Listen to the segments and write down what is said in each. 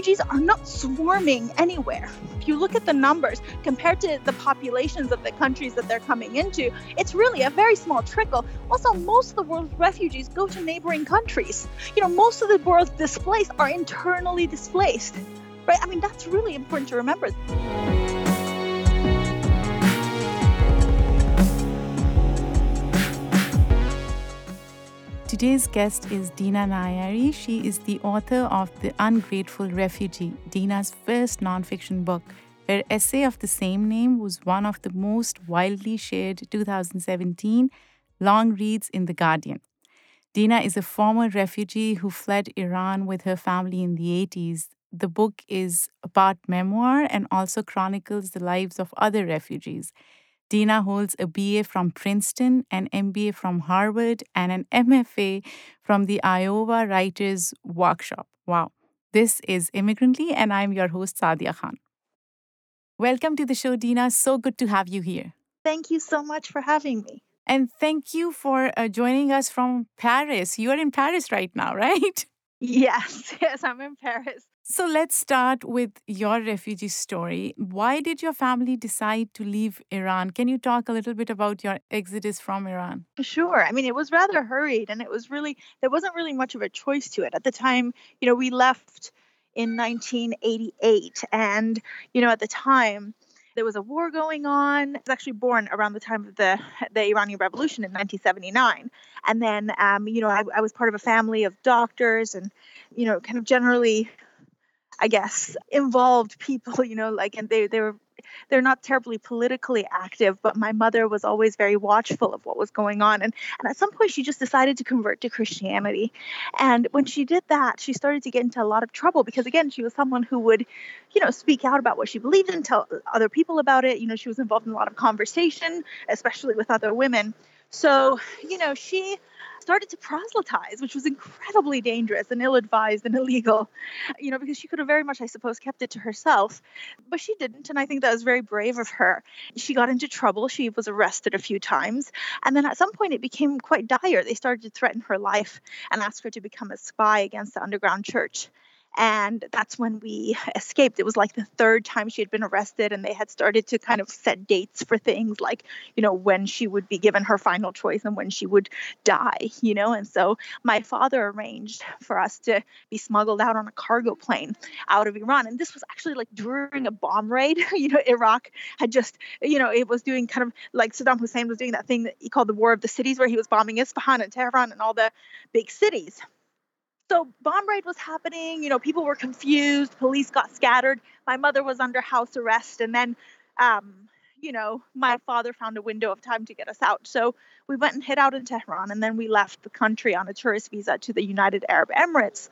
refugees are not swarming anywhere. If you look at the numbers compared to the populations of the countries that they're coming into, it's really a very small trickle. Also, most of the world's refugees go to neighboring countries. You know, most of the world's displaced are internally displaced. Right? I mean, that's really important to remember. Today's guest is Dina Nayeri. She is the author of The Ungrateful Refugee, Dina's first nonfiction book. Her essay of the same name was one of the most widely shared 2017 long reads in The Guardian. Dina is a former refugee who fled Iran with her family in the 80s. The book is a part memoir and also chronicles the lives of other refugees. Dina holds a BA from Princeton, an MBA from Harvard, and an MFA from the Iowa Writers Workshop. Wow. This is Immigrantly, and I'm your host, Saadia Khan. Welcome to the show, Dina. So good to have you here. Thank you so much for having me. And thank you for uh, joining us from Paris. You are in Paris right now, right? Yes, yes, I'm in Paris. So let's start with your refugee story. Why did your family decide to leave Iran? Can you talk a little bit about your exodus from Iran? Sure. I mean, it was rather hurried and it was really, there wasn't really much of a choice to it. At the time, you know, we left in 1988. And, you know, at the time, there was a war going on. I was actually born around the time of the the Iranian Revolution in 1979, and then um, you know I, I was part of a family of doctors, and you know kind of generally I guess, involved people, you know, like, and they, they were, they're not terribly politically active, but my mother was always very watchful of what was going on. And, and at some point, she just decided to convert to Christianity. And when she did that, she started to get into a lot of trouble because, again, she was someone who would, you know, speak out about what she believed in, tell other people about it. You know, she was involved in a lot of conversation, especially with other women. So, you know, she started to proselytize, which was incredibly dangerous and ill advised and illegal, you know, because she could have very much, I suppose, kept it to herself. But she didn't. And I think that was very brave of her. She got into trouble. She was arrested a few times. And then at some point, it became quite dire. They started to threaten her life and ask her to become a spy against the underground church. And that's when we escaped. It was like the third time she had been arrested, and they had started to kind of set dates for things like, you know, when she would be given her final choice and when she would die, you know. And so my father arranged for us to be smuggled out on a cargo plane out of Iran. And this was actually like during a bomb raid. you know, Iraq had just, you know, it was doing kind of like Saddam Hussein was doing that thing that he called the War of the Cities, where he was bombing Isfahan and Tehran and all the big cities. So bomb raid was happening. You know, people were confused. Police got scattered. My mother was under house arrest, and then, um, you know, my father found a window of time to get us out. So we went and hid out in Tehran, and then we left the country on a tourist visa to the United Arab Emirates,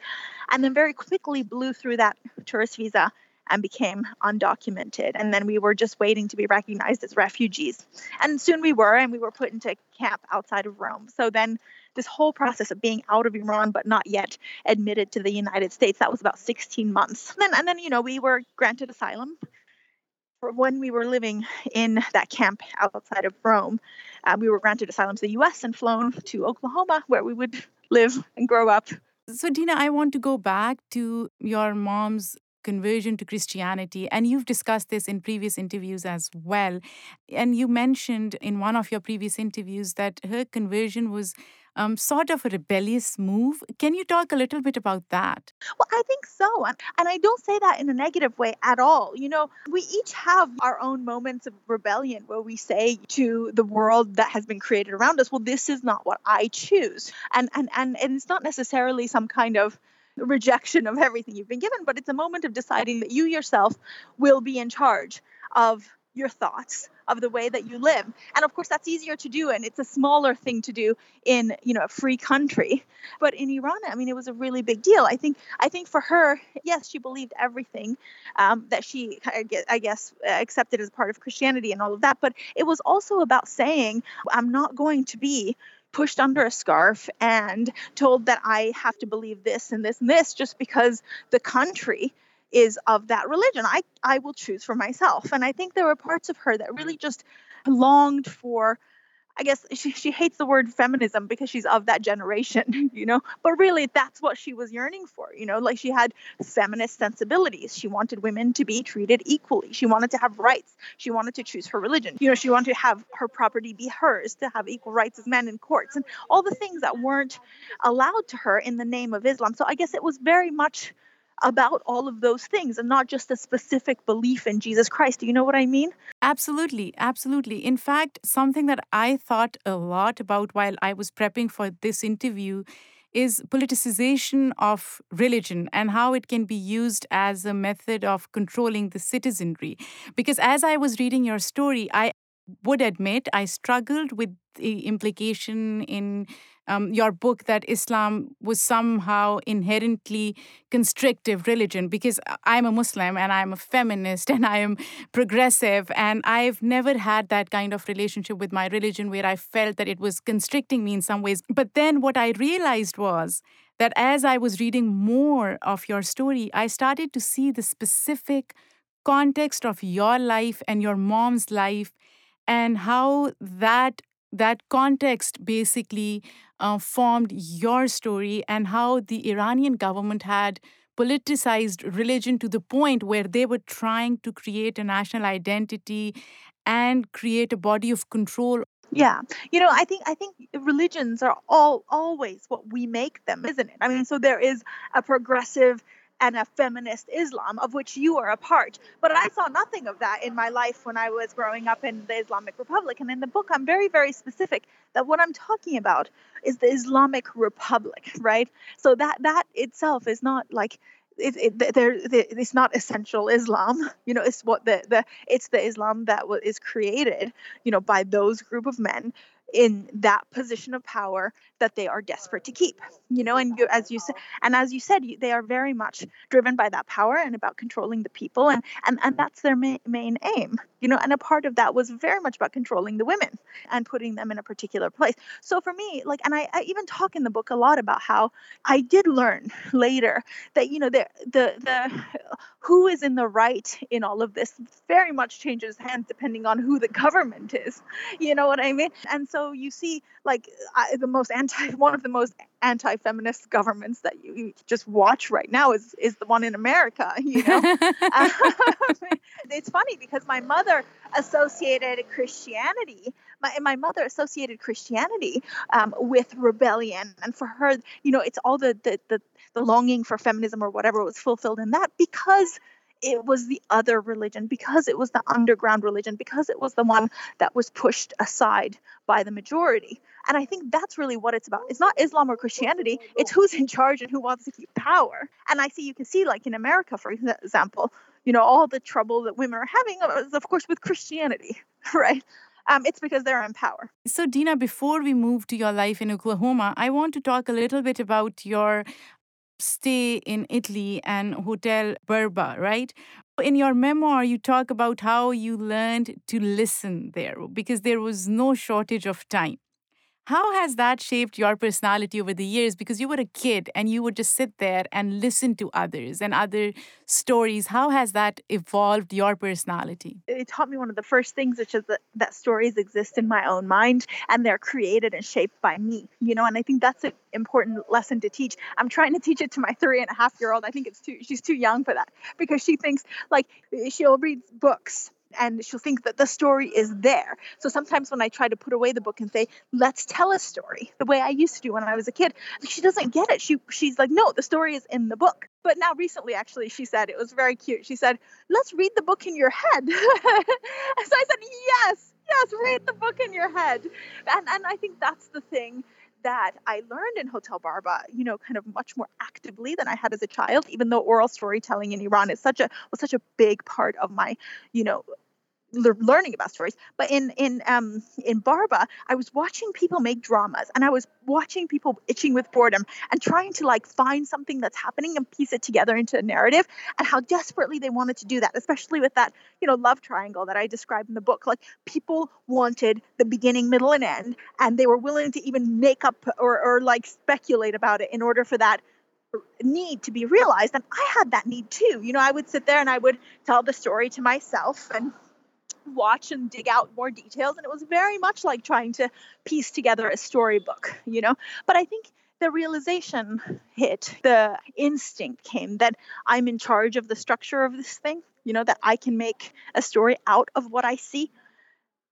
and then very quickly blew through that tourist visa and became undocumented. And then we were just waiting to be recognized as refugees. And soon we were, and we were put into camp outside of Rome. So then this whole process of being out of Iran but not yet admitted to the United States, that was about 16 months. And then, and then you know, we were granted asylum. When we were living in that camp outside of Rome, uh, we were granted asylum to the US and flown to Oklahoma, where we would live and grow up. So, Dina, I want to go back to your mom's conversion to Christianity. And you've discussed this in previous interviews as well. And you mentioned in one of your previous interviews that her conversion was um, sort of a rebellious move. Can you talk a little bit about that? Well, I think so. And, I don't say that in a negative way at all. You know, we each have our own moments of rebellion where we say to the world that has been created around us, well, this is not what I choose. And, and, and, and it's not necessarily some kind of rejection of everything you've been given, but it's a moment of deciding that you yourself will be in charge of your thoughts of the way that you live. And of course that's easier to do and it's a smaller thing to do in you know a free country. But in iran i mean it was a really big deal. I think i think for her yes she believed everything um, that she i guess accepted as part of christianity and all of that. But it was also about saying i'm not going to be pushed under a scarf and told that I have to believe this and this and this just because the country is of that religion. I, I will choose for myself. And I think there were parts of her that really just longed for I guess she, she hates the word feminism because she's of that generation, you know, but really that's what she was yearning for, you know, like she had feminist sensibilities. She wanted women to be treated equally. She wanted to have rights. She wanted to choose her religion. You know, she wanted to have her property be hers, to have equal rights as men in courts, and all the things that weren't allowed to her in the name of Islam. So I guess it was very much about all of those things and not just a specific belief in Jesus Christ. Do you know what I mean? Absolutely, absolutely. In fact, something that I thought a lot about while I was prepping for this interview is politicization of religion and how it can be used as a method of controlling the citizenry. Because as I was reading your story, I would admit I struggled with the implication in um, your book that Islam was somehow inherently constrictive religion because I'm a Muslim and I'm a feminist and I am progressive and I've never had that kind of relationship with my religion where I felt that it was constricting me in some ways. But then what I realized was that as I was reading more of your story, I started to see the specific context of your life and your mom's life and how that that context basically uh, formed your story and how the Iranian government had politicized religion to the point where they were trying to create a national identity and create a body of control. Yeah. You know i think i think religions are all always what we make them isn't it? I mean so there is a progressive and a feminist Islam, of which you are a part. But I saw nothing of that in my life when I was growing up in the Islamic Republic. And in the book, I'm very, very specific that what I'm talking about is the Islamic Republic, right? So that that itself is not like it, it, there, it's not essential Islam. You know, it's what the, the it's the Islam that is created, you know, by those group of men in that position of power that they are desperate to keep you know and you, as you said and as you said they are very much driven by that power and about controlling the people and and, and that's their main, main aim you know and a part of that was very much about controlling the women and putting them in a particular place. So for me like and i, I even talk in the book a lot about how i did learn later that you know the the the who is in the right in all of this very much changes hands depending on who the government is you know what i mean? And so you see like I, the most anti one of the most anti-feminist governments that you, you, just watch right now is is the one in America. You know, it's funny because my mother associated Christianity. My my mother associated Christianity um, with rebellion, and for her, you know, it's all the, the the the longing for feminism or whatever was fulfilled in that because it was the other religion, because it was the underground religion, because it was the one that was pushed aside by the majority. And I think that's really what it's about. It's not Islam or Christianity, it's who's in charge and who wants to keep power. And I see, you can see, like in America, for example, you know, all the trouble that women are having is, of course, with Christianity, right? Um, it's because they're in power. So, Dina, before we move to your life in Oklahoma, I want to talk a little bit about your stay in Italy and Hotel Barba, right? In your memoir, you talk about how you learned to listen there because there was no shortage of time. How has that shaped your personality over the years? Because you were a kid and you would just sit there and listen to others and other stories. How has that evolved your personality? It taught me one of the first things, which is that, that stories exist in my own mind and they're created and shaped by me, you know, and I think that's an important lesson to teach. I'm trying to teach it to my three and a half year old. I think it's too, she's too young for that because she thinks like she'll read books and she'll think that the story is there. So sometimes when I try to put away the book and say, "Let's tell a story," the way I used to do when I was a kid, she doesn't get it. She she's like, "No, the story is in the book." But now recently, actually, she said it was very cute. She said, "Let's read the book in your head." so I said, "Yes, yes, read the book in your head," and and I think that's the thing that I learned in Hotel Barba, you know, kind of much more actively than I had as a child, even though oral storytelling in Iran is such a was such a big part of my, you know, learning about stories but in in um in barba i was watching people make dramas and i was watching people itching with boredom and trying to like find something that's happening and piece it together into a narrative and how desperately they wanted to do that especially with that you know love triangle that i described in the book. Like people wanted the beginning middle and end and they were willing to even make up or, or like speculate about it in order for that need to be realized and i had that need too. You know i would sit there and i would tell the story to myself and watch and dig out more details. And it was very much like trying to piece together a storybook, you know? But I think the realization hit, the instinct came that I'm in charge of the structure of this thing, you know, that I can make a story out of what I see.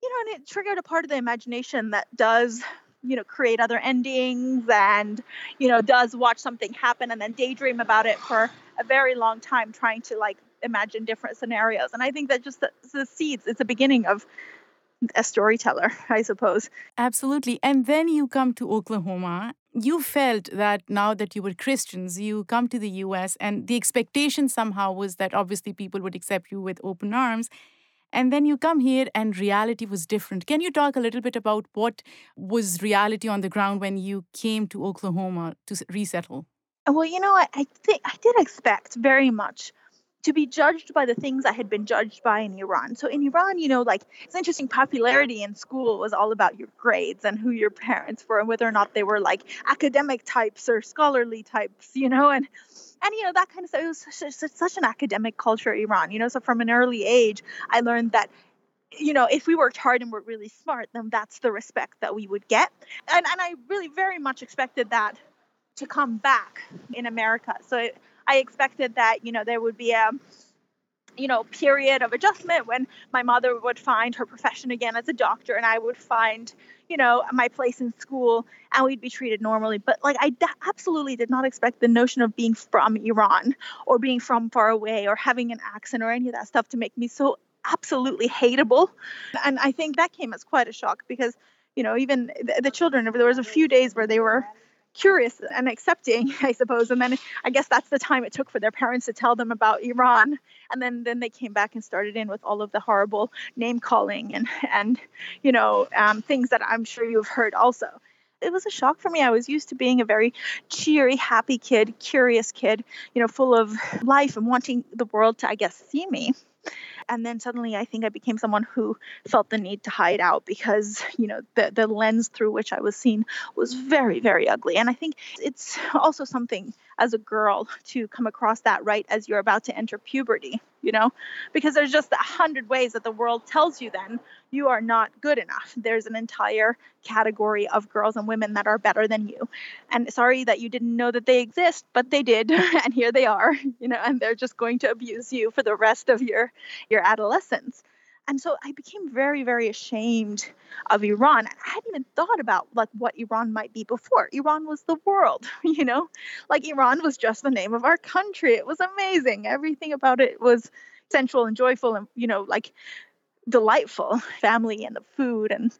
You know, and it triggered a part of the imagination that does you know create other endings and you know does watch something happen and then daydream about it for a very long time trying to like imagine different scenarios. And i think that just the, the seeds it's the beginning of a storyteller i suppose. Absolutely. And then you come to oklahoma. You felt that now that you were christians you come to the us and the expectation somehow was that obviously people would accept you with open arms. And then you come here and reality was different. Can you talk a little bit about what was reality on the ground when you came to Oklahoma to resettle? Well, you know, I, I think I did expect very much to be judged by the things I had been judged by in Iran. So in Iran, you know, like it's interesting, popularity in school was all about your grades and who your parents were and whether or not they were like academic types or scholarly types, you know, and and you know that kind of stuff. It was such, such, an academic culture, Iran. You know, so from an early age, I learned that you know, if we worked hard and were really smart, then that's the respect that we would get. And and I really very much expected that to come back in America. So it, I expected that, you know, there would be a you know period of adjustment when my mother would find her profession again as a doctor and I would find you know, my place in school and we'd be treated normally. But like, I d- absolutely did not expect the notion of being from Iran or being from far away or having an accent or any of that stuff to make me so absolutely hateable. And I think that came as quite a shock because, you know, even the, the children, there was a few days where they were curious and accepting, I suppose. And then I guess that's the time it took for their parents to tell them about Iran. And then then they came back and started in with all of the horrible name calling and and you know um, things that I'm sure you've heard also. It was a shock for me. I was used to being a very cheery, happy kid, curious kid, you know, full of life and wanting the world to, I guess, see me and then suddenly i think i became someone who felt the need to hide out because you know the the lens through which i was seen was very very ugly. And i think it's also something as a girl to come across that right as you're about to enter puberty you know? Because there's just a hundred ways that the world tells you then you are not good enough. There's an entire category of girls and women that are better than you. And sorry that you didn't know that they exist but they did and here they are you know and they're just going to abuse you for the rest of your your adolescence and so I became very, very ashamed of Iran. I hadn't even thought about like what Iran might be before. Iran was the world, you know, like Iran was just the name of our country. It was amazing. Everything about it was sensual and joyful and, you know, like delightful family and the food and,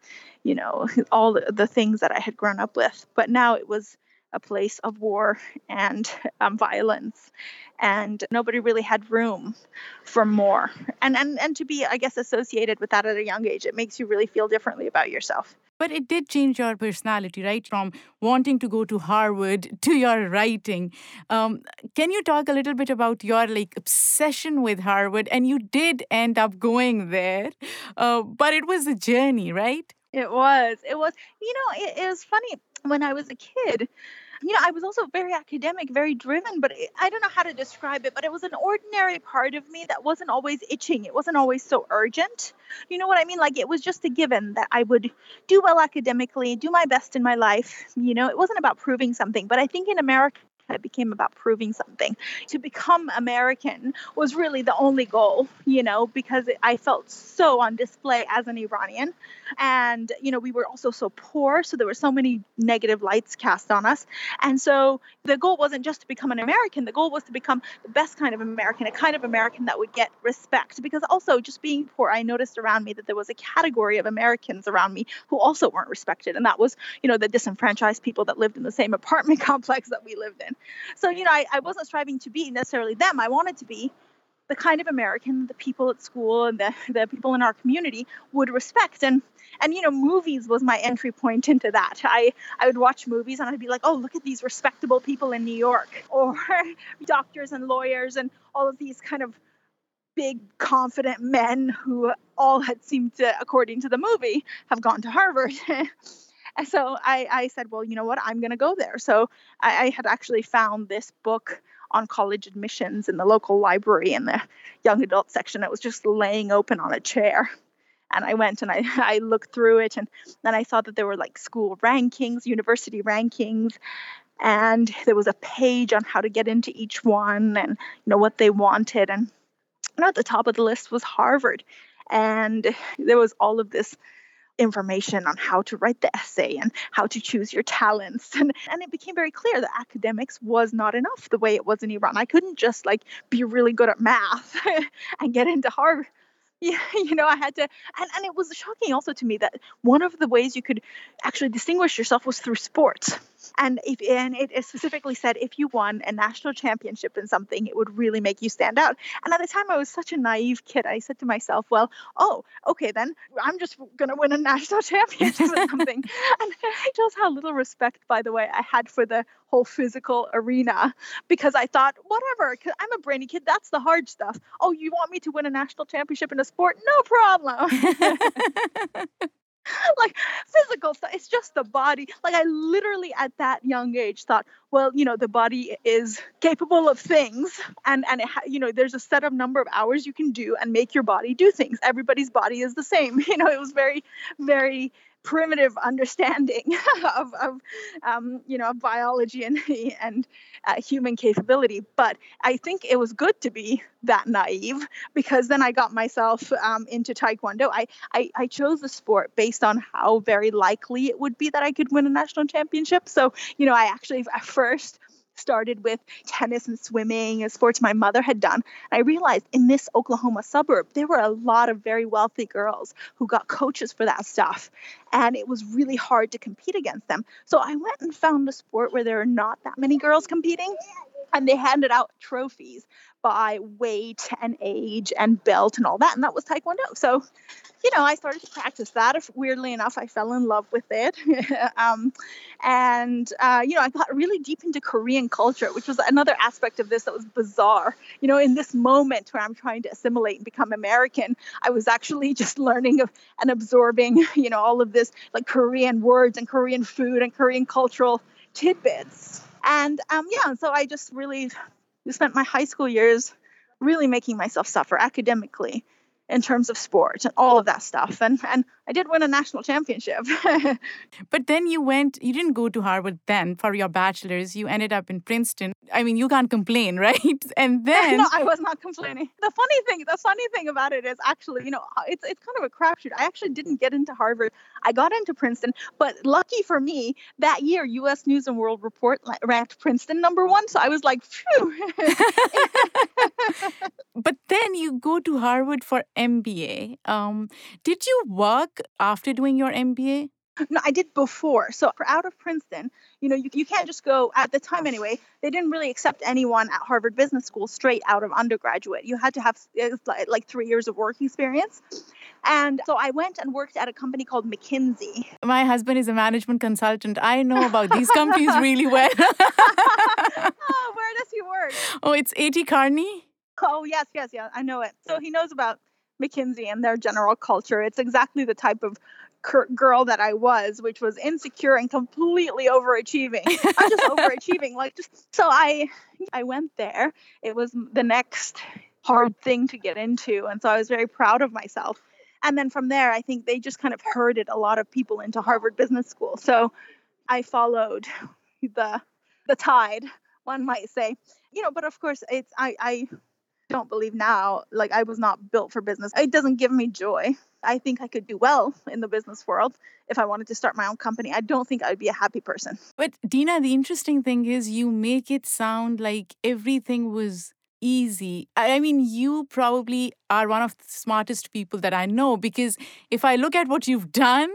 you know, all the, the things that I had grown up with. But now it was a place of war and um, violence. And nobody really had room for more. And, and and to be i guess associated with that at a young age it makes you really feel differently about yourself. But it did change your personality right? From wanting to go to harvard to your writing. Um, can you talk a little bit about your like obsession with harvard? And you did end up going there uh, but it was a journey right? It was. It was you know it, it was funny. When I was a kid, you know, I was also very academic, very driven, but I don't know how to describe it, but it was an ordinary part of me that wasn't always itching. It wasn't always so urgent. You know what I mean? Like it was just a given that I would do well academically, do my best in my life. You know, it wasn't about proving something, but I think in America, it became about proving something. To become American was really the only goal, you know, because I felt so on display as an Iranian. And, you know, we were also so poor. So there were so many negative lights cast on us. And so the goal wasn't just to become an American, the goal was to become the best kind of American, a kind of American that would get respect. Because also, just being poor, I noticed around me that there was a category of Americans around me who also weren't respected. And that was, you know, the disenfranchised people that lived in the same apartment complex that we lived in. So, you know, I, I wasn't striving to be necessarily them. I wanted to be the kind of American the people at school and the, the people in our community would respect. And and you know, movies was my entry point into that. I I would watch movies and I'd be like, oh, look at these respectable people in New York, or doctors and lawyers and all of these kind of big confident men who all had seemed to, according to the movie, have gone to Harvard. So I, I said, well, you know what? I'm going to go there. So I, I, had actually found this book on college admissions in the local library in the young adult section. It was just laying open on a chair. and I went and I, I looked through it and then I saw that there were like school rankings, university rankings, and there was a page on how to get into each one and you know what they wanted and you know, at the top of the list was Harvard and there was all of this information on how to write the essay and how to choose your talents. And, and it became very clear that academics was not enough the way it was in iran. I couldn't just like be really good at math and get into harvard. Yeah, you know, I had to, and, and it was shocking also to me that one of the ways you could actually distinguish yourself was through sports. And if and it specifically said if you won a national championship in something, it would really make you stand out. And at the time, I was such a naive kid. I said to myself, "Well, oh, okay, then I'm just gonna win a national championship in something." and it shows how little respect, by the way, I had for the whole physical arena because I thought, whatever, cause I'm a brainy kid. That's the hard stuff. Oh, you want me to win a national championship in a sport? No problem. like physical stuff. It's just the body. Like I literally at that young age thought, well, you know, the body is capable of things, and and it ha- you know, there's a set of number of hours you can do and make your body do things. Everybody's body is the same. You know, it was very, very primitive understanding of, of um, you know biology and and uh, human capability. But I think it was good to be that naive because then I got myself um, into Taekwondo. I, I I chose the sport based on how very likely it would be that I could win a national championship. So you know I actually at first started with tennis and swimming, sports my mother had done. And I realized in this Oklahoma suburb, there were a lot of very wealthy girls who got coaches for that stuff. And it was really hard to compete against them. So I went and found a sport where there are not that many girls competing. And they handed out trophies by weight and age and belt and all that. And that was Taekwondo. So you know, I started to practice that. Weirdly enough, I fell in love with it. um, and, uh, you know, I got really deep into Korean culture, which was another aspect of this that was bizarre. You know, in this moment where I'm trying to assimilate and become American, I was actually just learning of, and absorbing, you know, all of this like Korean words and Korean food and Korean cultural tidbits. And um, yeah, so I just really spent my high school years really making myself suffer academically in terms of sport and all of that stuff. And and I did win a national championship. but then you went, you didn't go to Harvard then for your bachelor's. You ended up in Princeton. I mean, you can't complain, right? And then. no, I was not complaining. The funny thing, the funny thing about it is actually, you know, it's, it's kind of a crapshoot. I actually didn't get into Harvard. I got into Princeton, but lucky for me, that year, U.S. News and World Report ranked Princeton number one. So I was like, phew. but then you go to Harvard for MBA. Um, did you work after doing your MBA? No, I did before. So out of Princeton, you know, you, you can't just go at the time anyway. They didn't really accept anyone at Harvard Business School straight out of undergraduate. You had to have eh, like three years of work experience. And so I went and worked at a company called McKinsey. My husband is a management consultant. I know about these companies really well. oh, where does he work? Oh, it's A.T. Kearney. Oh, yes, yes, yes. I know it. So he knows about McKinsey and their general culture. It's exactly the type of girl that I was, which was insecure and completely overachieving. I'm just overachieving, like just so I I went there. It was the next hard thing to get into, and so I was very proud of myself. And then from there, I think they just kind of herded a lot of people into Harvard Business School. So I followed the the tide, one might say. You know, but of course, it's I I don't believe now like I was not built for business. It doesn't give me joy. I think I could do well in the business world if I wanted to start my own company. I don't think I would be a happy person. But Dina, the interesting thing is you make it sound like everything was easy. I mean, you probably are one of the smartest people that I know because if I look at what you've done,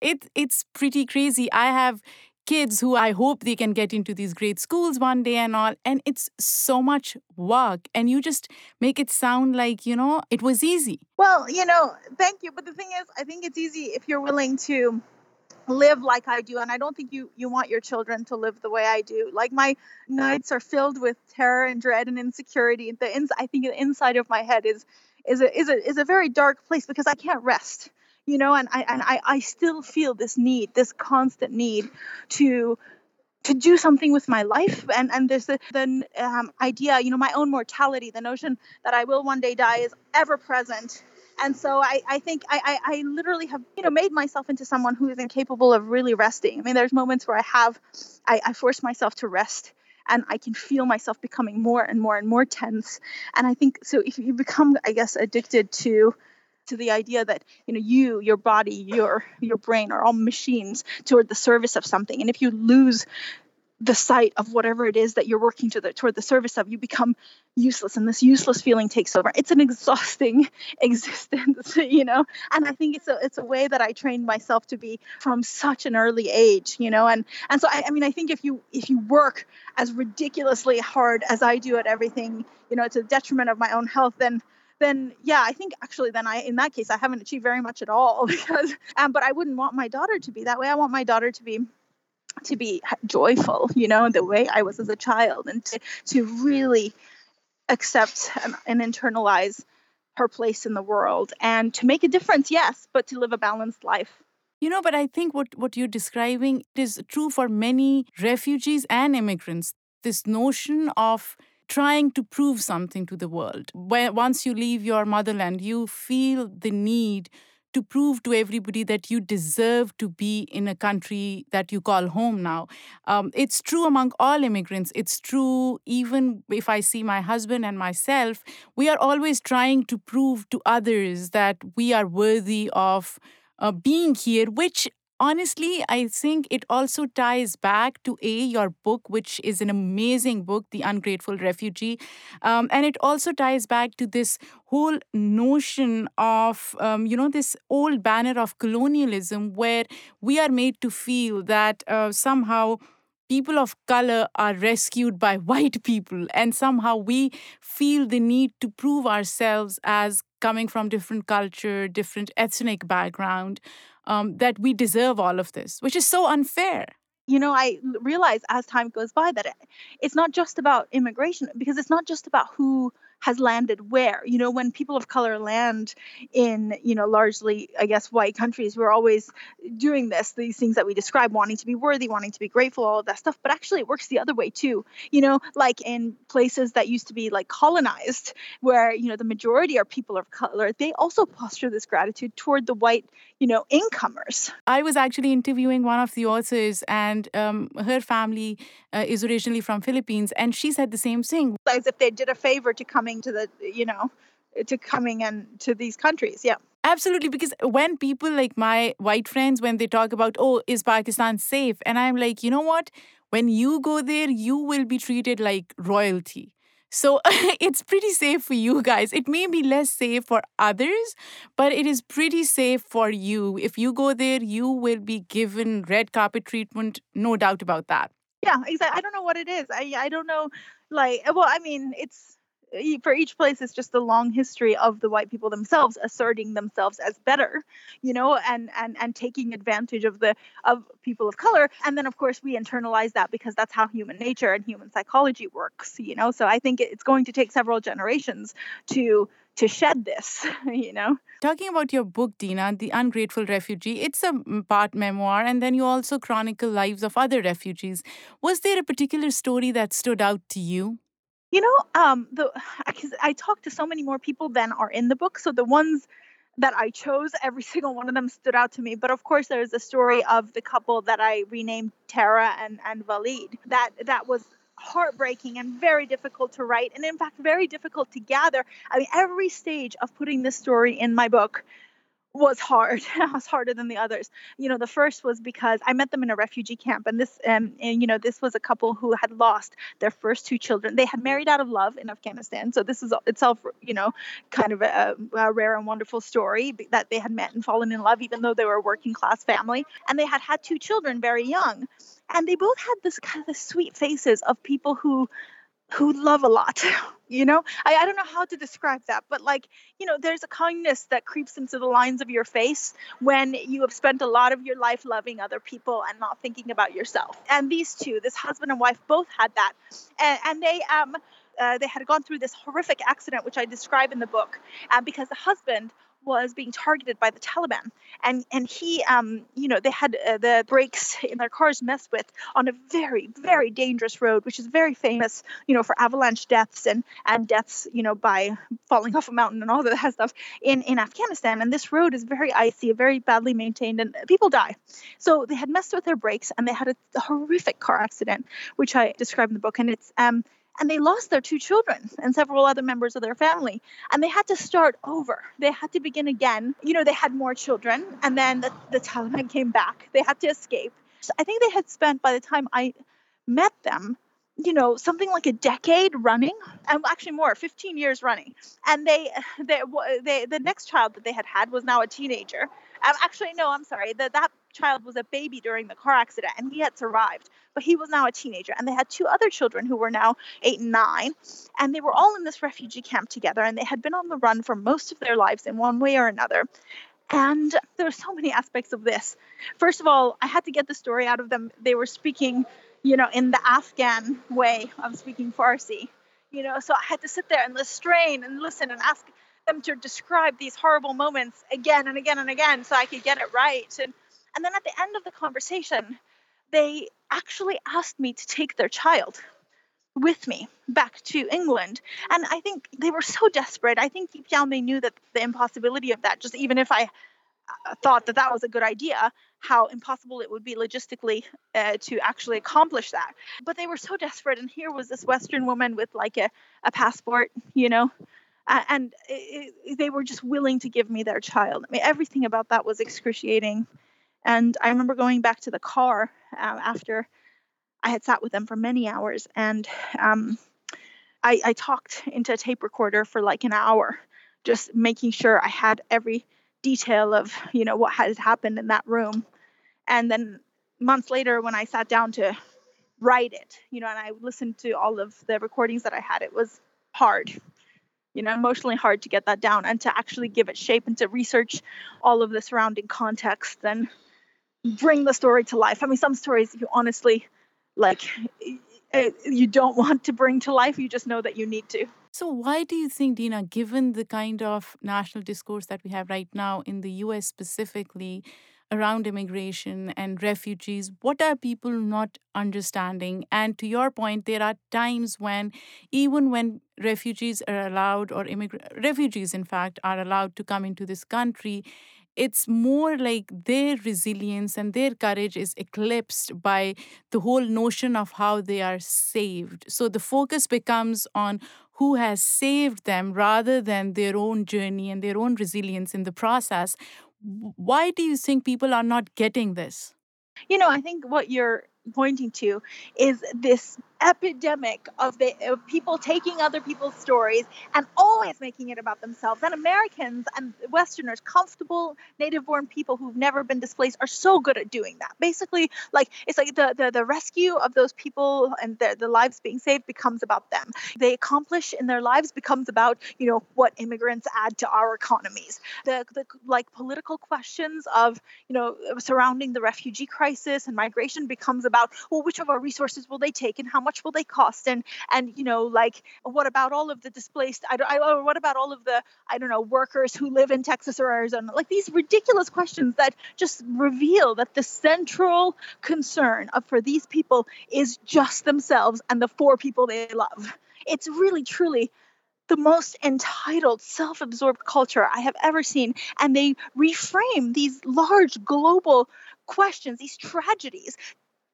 it it's pretty crazy. I have kids who I hope they can get into these great schools one day and all. And it's so much work. And you just make it sound like, you know, it was easy. Well, you know, thank you. But the thing is, I think it's easy if you're willing to live like I do and I don't think you you want your children to live the way I do. Like my nights are filled with terror and dread and insecurity. The ins- I think the inside of my head is is a is a is a very dark place because I can't rest you know and i and i, I still feel this need this constant need to to do something with my life and and there's the, the um, idea you know my own mortality the notion that i will one day die is ever present And so I, I think I, I, I literally have, you know, made myself into someone who is incapable of really resting. I mean, there's moments where I have, I, I force myself to rest and I can feel myself becoming more and more and more tense. And I think so if you become, I guess, addicted to to the idea that you know you your body your your brain are all machines toward the service of something and if you lose the sight of whatever it is that you're working to the, toward the service of, you become useless, and this useless feeling takes over. It's an exhausting existence, you know. And I think it's a it's a way that I trained myself to be from such an early age, you know. And and so I, I mean, I think if you if you work as ridiculously hard as I do at everything, you know, to the detriment of my own health, then then yeah, I think actually then I in that case I haven't achieved very much at all because um, but I wouldn't want my daughter to be that way. I want my daughter to be to be joyful, you know, the way I was as a child, and to, to really accept and, and internalize her place in the world and to make a difference, yes, but to live a balanced life. You know, but I think what, what you're describing is true for many refugees and immigrants. This notion of trying to prove something to the world. Once you leave your motherland, you feel the need to prove to everybody that you deserve to be in a country that you call home now. Um, it's true among all immigrants. It's true even if I see my husband and myself, we are always trying to prove to others that we are worthy of. Uh, being here, which honestly, I think it also ties back to A, your book, which is an amazing book, The Ungrateful Refugee. Um, and it also ties back to this whole notion of, um, you know, this old banner of colonialism where we are made to feel that uh, somehow people of color are rescued by white people and somehow we feel the need to prove ourselves as coming from different culture different ethnic background um, that we deserve all of this, which is so unfair. You know, I realize as time goes by that it's not just about immigration because it's not just about who has landed where. You know, when people of color land in, you know, largely, I guess, white countries, we're always doing this, these things that we describe, wanting to be worthy, wanting to be grateful, all of that stuff. But actually, it works the other way too. You know, like in places that used to be like colonized, where, you know, the majority are people of color, they also posture this gratitude toward the white, you know, incomers. I was actually interviewing one of the authors, and um, her family uh, is originally from Philippines, and she said the same thing. As if they did a favor to come coming to the you know to coming and to these countries yeah absolutely because when people like my white friends when they talk about oh is pakistan safe and i'm like you know what when you go there you will be treated like royalty so it's pretty safe for you guys. It may be less safe for others, but it is pretty safe for you. If you go there, you will be given red carpet treatment, no doubt about that. Yeah, exactly. I don't know what it is. I I don't know like well, I mean, it's for each place it's just a long history of the white people themselves asserting themselves as better you know and and and taking advantage of the of people of color. And then of course we internalize that because that's how human nature and human psychology works you know. So i think it's going to take several generations to to shed this you know. Talking about your book dina the ungrateful refugee it's a mm, part memoir and then you also chronicle lives of other refugees. Was there a particular story that stood out to you you know, um, the because I talked to so many more people than are in the book, so the ones that I chose, every single one of them stood out to me. But of course, there's the story of the couple that I renamed Tara and and Valid. That that was heartbreaking and very difficult to write, and in fact, very difficult to gather. I mean, every stage of putting this story in my book was hard. it was harder than the others. You know, the first was because I met them in a refugee camp, and this, um, and you know, this was a couple who had lost their first two children. They had married out of love in Afghanistan, so this is itself, you know, kind of a, a rare and wonderful story that they had met and fallen in love, even though they were a working class family, and they had had two children very young, and they both had this kind of sweet faces of people who who love a lot you know? I, I don't know how to describe that but like you know there's a kindness that creeps into the lines of your face when you have spent a lot of your life loving other people and not thinking about yourself. And these two this husband and wife both had that. And, and they um uh, they had gone through this horrific accident, which I describe in the book, uh, because the husband was being targeted by the Taliban, and and he, um, you know, they had uh, the brakes in their cars messed with on a very very dangerous road, which is very famous, you know, for avalanche deaths and and deaths, you know, by falling off a mountain and all that stuff in in Afghanistan. And this road is very icy, very badly maintained, and people die. So they had messed with their brakes, and they had a, horrific car accident, which I describe in the book, and it's um and they lost their two children and several other members of their family. And they had to start over. They had to begin again. You know they had more children and then the, the taliban came back. They had to escape. So i think they had spent by the time i met them you know something like a decade running and actually more 15 years running. And they they, they the next child that they had had was now a teenager. Um, actually no i'm sorry. That that child was a baby during the car accident and he had survived but he was now a teenager and they had two other children who were now 8 and 9 and they were all in this refugee camp together and they had been on the run for most of their lives in one way or another and there were so many aspects of this first of all i had to get the story out of them they were speaking you know, in the Afghan way of speaking Farsi. You know, so I had to sit there and strain and listen and ask them to describe these horrible moments again and again and again so I could get it right. And and then at the end of the conversation, they actually asked me to take their child with me back to England. And I think they were so desperate. I think deep down they knew that the impossibility of that, just even if I uh, thought that that was a good idea, how impossible it would be logistically uh, to actually accomplish that. But they were so desperate, and here was this Western woman with like a, a passport, you know, and it, it, they were just willing to give me their child. I mean, everything about that was excruciating. And I remember going back to the car uh, after I had sat with them for many hours, and um, I, I talked into a tape recorder for like an hour, just making sure I had every detail of you know what had happened in that room. And then months later when i sat down to write it you know and i listened to all of the recordings that i had it was hard you know emotionally hard to get that down and to actually give it shape and to research all of the surrounding context and bring the story to life. I mean some stories you honestly like eh, you don't want to bring to life. You just know that you need to. So, why do you think, Dina, given the kind of national discourse that we have right now in the US specifically around immigration and refugees, what are people not understanding? And to your point, there are times when, even when refugees are allowed, or immigrant refugees, in fact, are allowed to come into this country, it's more like their resilience and their courage is eclipsed by the whole notion of how they are saved. So the focus becomes on who has saved them rather than their own journey and their own resilience in the process. Why do you think people are not getting this? You know, I think what you're pointing to is this epidemic of the of people taking other people's stories and always making it about themselves. And Americans and Westerners, comfortable native born people who've never been displaced, are so good at doing that. Basically, like it's like the the, the rescue of those people and their the lives being saved becomes about them. They accomplish in their lives becomes about you know what immigrants add to our economies. The the like political questions of you know surrounding the refugee crisis and migration becomes about well which of our resources will they take and how much much will they cost? And and you know like what about all of the displaced I, I or what about all of the I don't know workers who live in Texas or Arizona? Like these ridiculous questions that just reveal that the central concern of for these people is just themselves and the four people they love. It's really truly the most entitled, self absorbed culture I have ever seen. And they reframe these large global questions, these tragedies,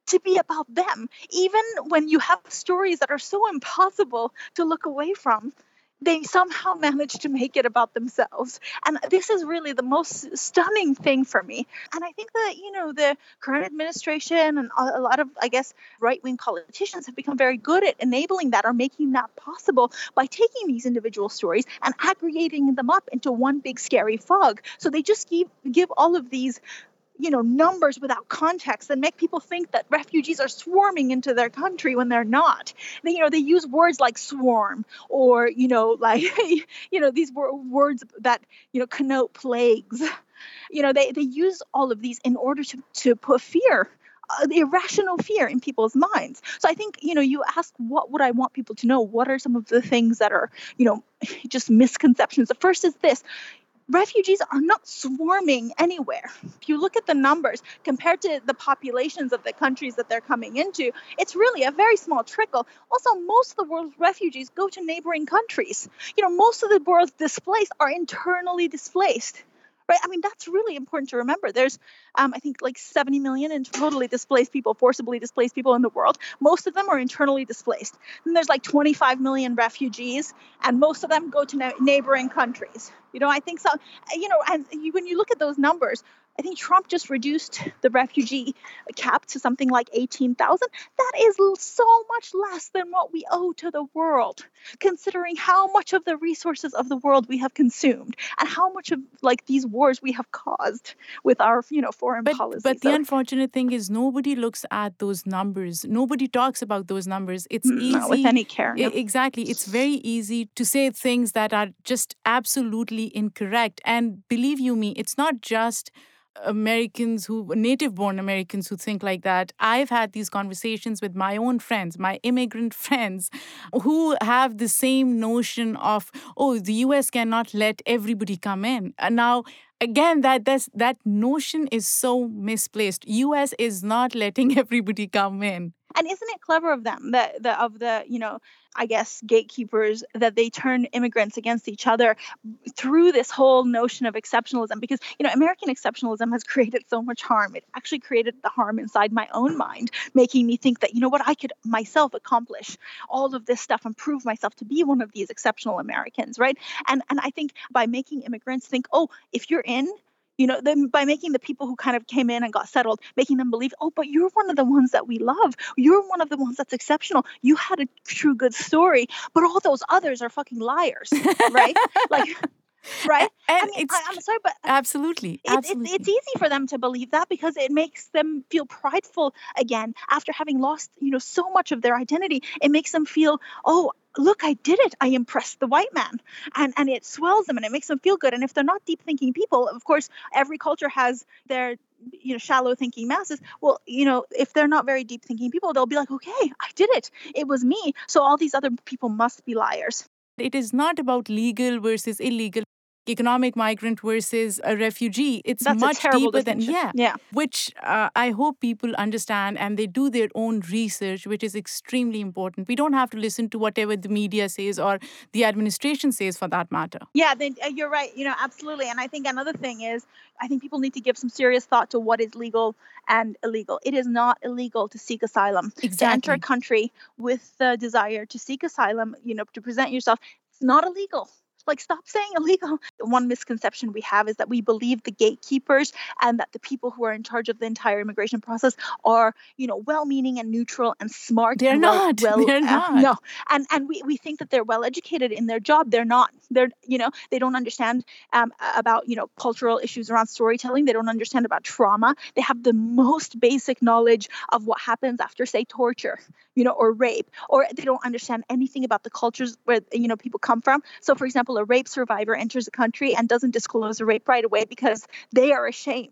to be about them. Even when you have stories that are so impossible to look away from, they somehow manage to make it about themselves. And this is really the most stunning thing for me. And I think that, you know, the current administration and a lot of, I guess, right wing politicians have become very good at enabling that or making that possible by taking these individual stories and aggregating them up into one big scary fog. So they just give, give all of these you know numbers without context and make people think that refugees are swarming into their country when they're not they, you know they use words like swarm or you know like you know these words that you know connote plagues you know they, they use all of these in order to, to put fear uh, irrational fear in people's minds. So I think, you know, you ask what would I want people to know? What are some of the things that are, you know, just misconceptions? The first is this refugees are not swarming anywhere. If you look at the numbers compared to the populations of the countries that they're coming into, it's really a very small trickle. Also, most of the world's refugees go to neighboring countries. You know, most of the world's displaced are internally displaced right? I mean, that's really important to remember. There's, um, I think, like 70 million in totally displaced people, forcibly displaced people in the world. Most of them are internally displaced. And there's like 25 million refugees, and most of them go to neighboring countries. You know, I think so. You know, and you, when you look at those numbers, I think Trump just reduced the refugee cap to something like 18,000. That is so much less than what we owe to the world, considering how much of the resources of the world we have consumed and how much of like these wars we have caused with our, you know, foreign but, policy. But so, the unfortunate thing is nobody looks at those numbers. Nobody talks about those numbers. It's mm, easy with any care. No. Exactly. It's very easy to say things that are just absolutely incorrect. And believe you me, it's not just Americans who, native born Americans who think like that. I've had these conversations with my own friends, my immigrant friends, who have the same notion of, oh, the US cannot let everybody come in. And Now, again that that's, that notion is so misplaced us is not letting everybody come in and isn't it clever of them that the of the you know i guess gatekeepers that they turn immigrants against each other through this whole notion of exceptionalism? Because you know american exceptionalism has created so much harm. It actually created the harm inside my own mind making me think that you know what i could myself accomplish all of this stuff and prove myself to be one of these exceptional americans right? And and i think by making immigrants think oh if you're in you know then by making the people who kind of came in and got settled making them believe oh but you're one of the ones that we love. You're one of the ones that's exceptional. You had a true good story. But all those others are fucking liars right? Like right and I mean, I, am sorry but uh, absolutely, absolutely. It's, it's easy for them to believe that because it makes them feel prideful again after having lost you know so much of their identity it makes them feel oh look, I did it. I impressed the white man. And and it swells them and it makes them feel good. And if they're not deep thinking people, of course, every culture has their you know shallow thinking masses well you know if they're not very deep thinking people they'll be like okay i did it it was me so all these other people must be liars it is not about legal versus illegal economic migrant versus a refugee. It's That's much deeper than yeah, yeah. Which uh, I hope people understand and they do their own research, which is extremely important. We don't have to listen to whatever the media says or the administration says, for that matter. Yeah, then, uh, you're right. You know, absolutely. And I think another thing is, I think people need to give some serious thought to what is legal and illegal. It is not illegal to seek asylum. Exactly. To enter a country with the desire to seek asylum, you know, to present yourself, it's not illegal. Like, stop saying illegal. One misconception we have is that we believe the gatekeepers and that the people who are in charge of the entire immigration process are, you know, well-meaning and neutral and smart. They're and not. Well, they're uh, not. No, and and we, we think that they're well educated in their job. They're not. They're you know they don't understand um, about you know cultural issues around storytelling. They don't understand about trauma. They have the most basic knowledge of what happens after say torture, you know, or rape, or they don't understand anything about the cultures where you know people come from. So, for example a rape survivor enters a country and doesn't disclose a rape right away because they are ashamed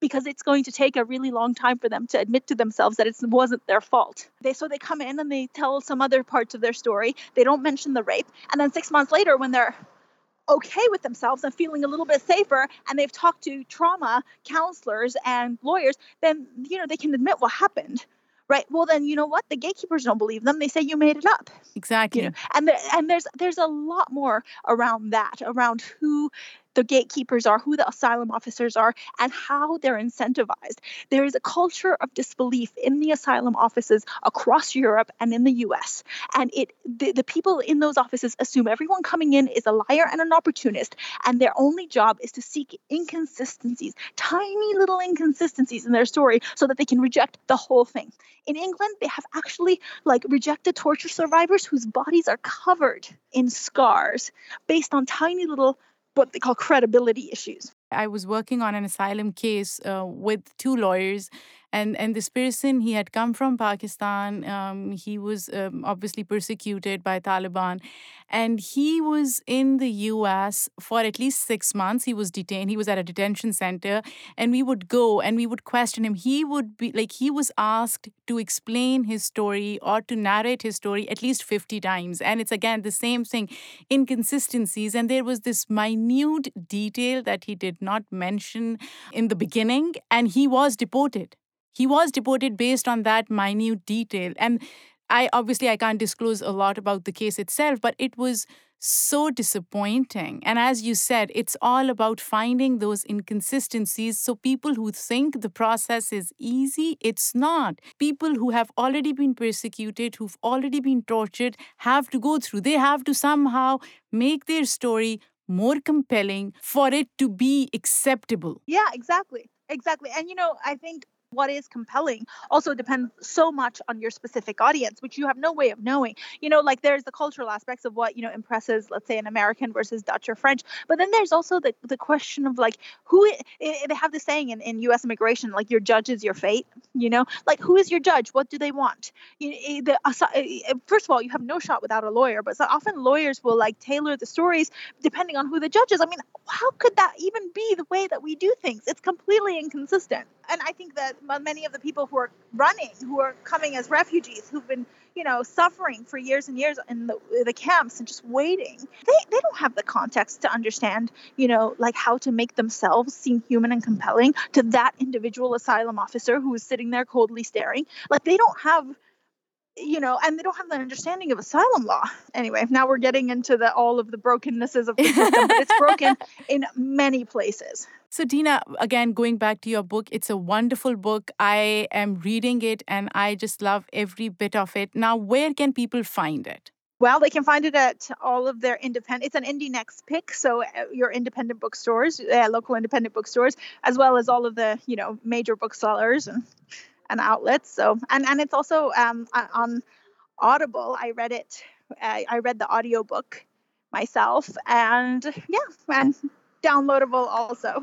because it's going to take a really long time for them to admit to themselves that it wasn't their fault. They so they come in and they tell some other parts of their story. They don't mention the rape, and then 6 months later when they're okay with themselves and feeling a little bit safer and they've talked to trauma counselors and lawyers, then you know they can admit what happened right well then you know what the gatekeepers don't believe them they say you made it up exactly you know? and the, and there's there's a lot more around that around who the gatekeepers are, who the asylum officers are, and how they're incentivized. There is a culture of disbelief in the asylum offices across Europe and in the US. And it the, the people in those offices assume everyone coming in is a liar and an opportunist, and their only job is to seek inconsistencies, tiny little inconsistencies in their story so that they can reject the whole thing. In England, they have actually like rejected torture survivors whose bodies are covered in scars based on tiny little what they call credibility issues. I was working on an asylum case uh, with two lawyers, and and this person he had come from Pakistan. Um, he was um, obviously persecuted by Taliban, and he was in the U.S. for at least six months. He was detained. He was at a detention center, and we would go and we would question him. He would be like he was asked to explain his story or to narrate his story at least fifty times, and it's again the same thing, inconsistencies. And there was this minute detail that he did not mention in the beginning, and he was deported. He was deported based on that minute detail. And I obviously I can't disclose a lot about the case itself, but it was so disappointing. And as you said, it's all about finding those inconsistencies. So people who think the process is easy, it's not. People who have already been persecuted, who've already been tortured, have to go through. They have to somehow make their story more compelling for it to be acceptable. Yeah, exactly. Exactly. And you know, I think what is compelling. Also depends so much on your specific audience which you have no way of knowing. You know like there's the cultural aspects of what you know impresses let's say an american versus dutch or french but then there's also the, the question of like who it, it, they have this saying in, in us immigration like your judge is your fate you know? Like who is your judge? What do they want? You, the, first of all you have no shot without a lawyer but so often lawyers will like tailor the stories depending on who the judge is. I mean how could that even be the way that we do things? It's completely inconsistent. And i think that many of the people who are running, who are coming as refugees, who've been, you know, suffering for years and years in the, the camps and just waiting, they, they don't have the context to understand, you know, like how to make themselves seem human and compelling to that individual asylum officer who is sitting there coldly staring. Like they don't have you know, and they don't have the understanding of asylum law. Anyway, now we're getting into the all of the brokennesses of the system, but it's broken in many places. So, Dina, again, going back to your book, it's a wonderful book. I am reading it and I just love every bit of it. Now, where can people find it? Well, they can find it at all of their independent. It's an Indie Next pick, so uh, your independent bookstores, uh, local independent bookstores, as well as all of the you know major booksellers and and outlets. So and and it's also um, on Audible. I read it. I read the audiobook myself, and yeah, and downloadable also.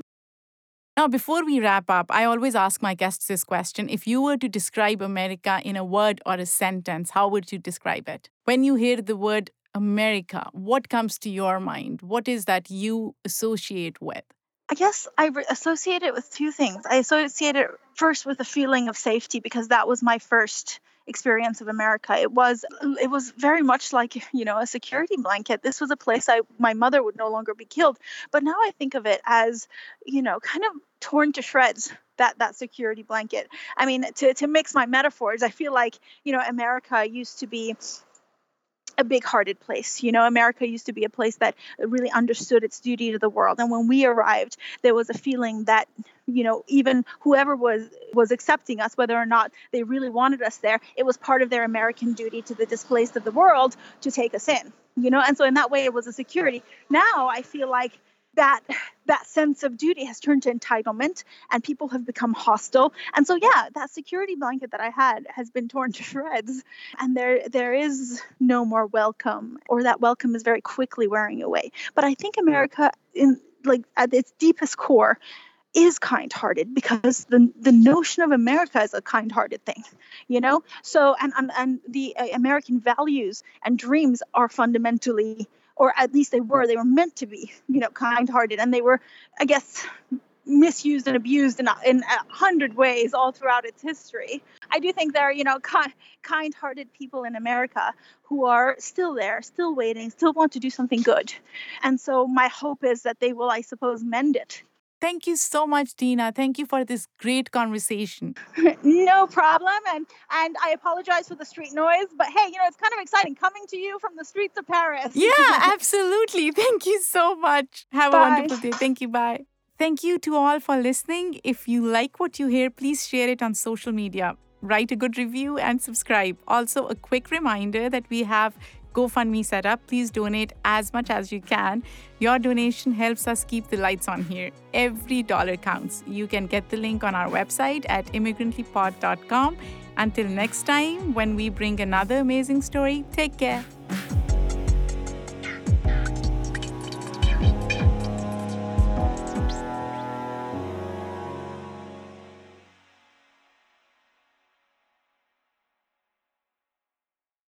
Now, before we wrap up, I always ask my guests this question. If you were to describe America in a word or a sentence, how would you describe it? When you hear the word America, what comes to your mind? What is that you associate with? I guess I re- associate it with two things. I associate it first with a feeling of safety because that was my first experience of America. It was it was very much like you know a security blanket. This was a place I my mother would no longer be killed, but now I think of it as you know kind of torn to shreds that that security blanket. I mean to to mix my metaphors, I feel like you know America used to be a big hearted place. You know, America used to be a place that really understood its duty to the world. And when we arrived, there was a feeling that, you know, even whoever was was accepting us, whether or not they really wanted us there, it was part of their American duty to the displaced of the world to take us in. You know, and so in that way it was a security. Now I feel like that that sense of duty has turned to entitlement and people have become hostile. And so yeah that security blanket that i had has been torn to shreds. And there there is no more welcome or that welcome is very quickly wearing away. But i think america in like at its deepest core is kind-hearted because the the notion of America is a kind-hearted thing, you know. So and and, and the uh, American values and dreams are fundamentally or at least they were. They were meant to be, you know, kind-hearted, and they were, I guess, misused and abused in a, in a hundred ways all throughout its history. I do think there are, you know, ki- kind-hearted people in America who are still there, still waiting, still want to do something good, and so my hope is that they will, I suppose, mend it Thank you so much, Dina. Thank you for this great conversation. no problem. And and I apologize for the street noise, but hey, you know, it's kind of exciting coming to you from the streets of Paris. Yeah, absolutely. Thank you so much. Have bye. a wonderful day. Thank you. Bye. Thank you to all for listening. If you like what you hear, please share it on social media. Write a good review and subscribe. Also, a quick reminder that we have GoFundMe set up. Please donate as much as you can. Your donation helps us keep the lights on here. Every dollar counts. You can get the link on our website at immigrantlypod.com. Until next time, when we bring another amazing story, take care.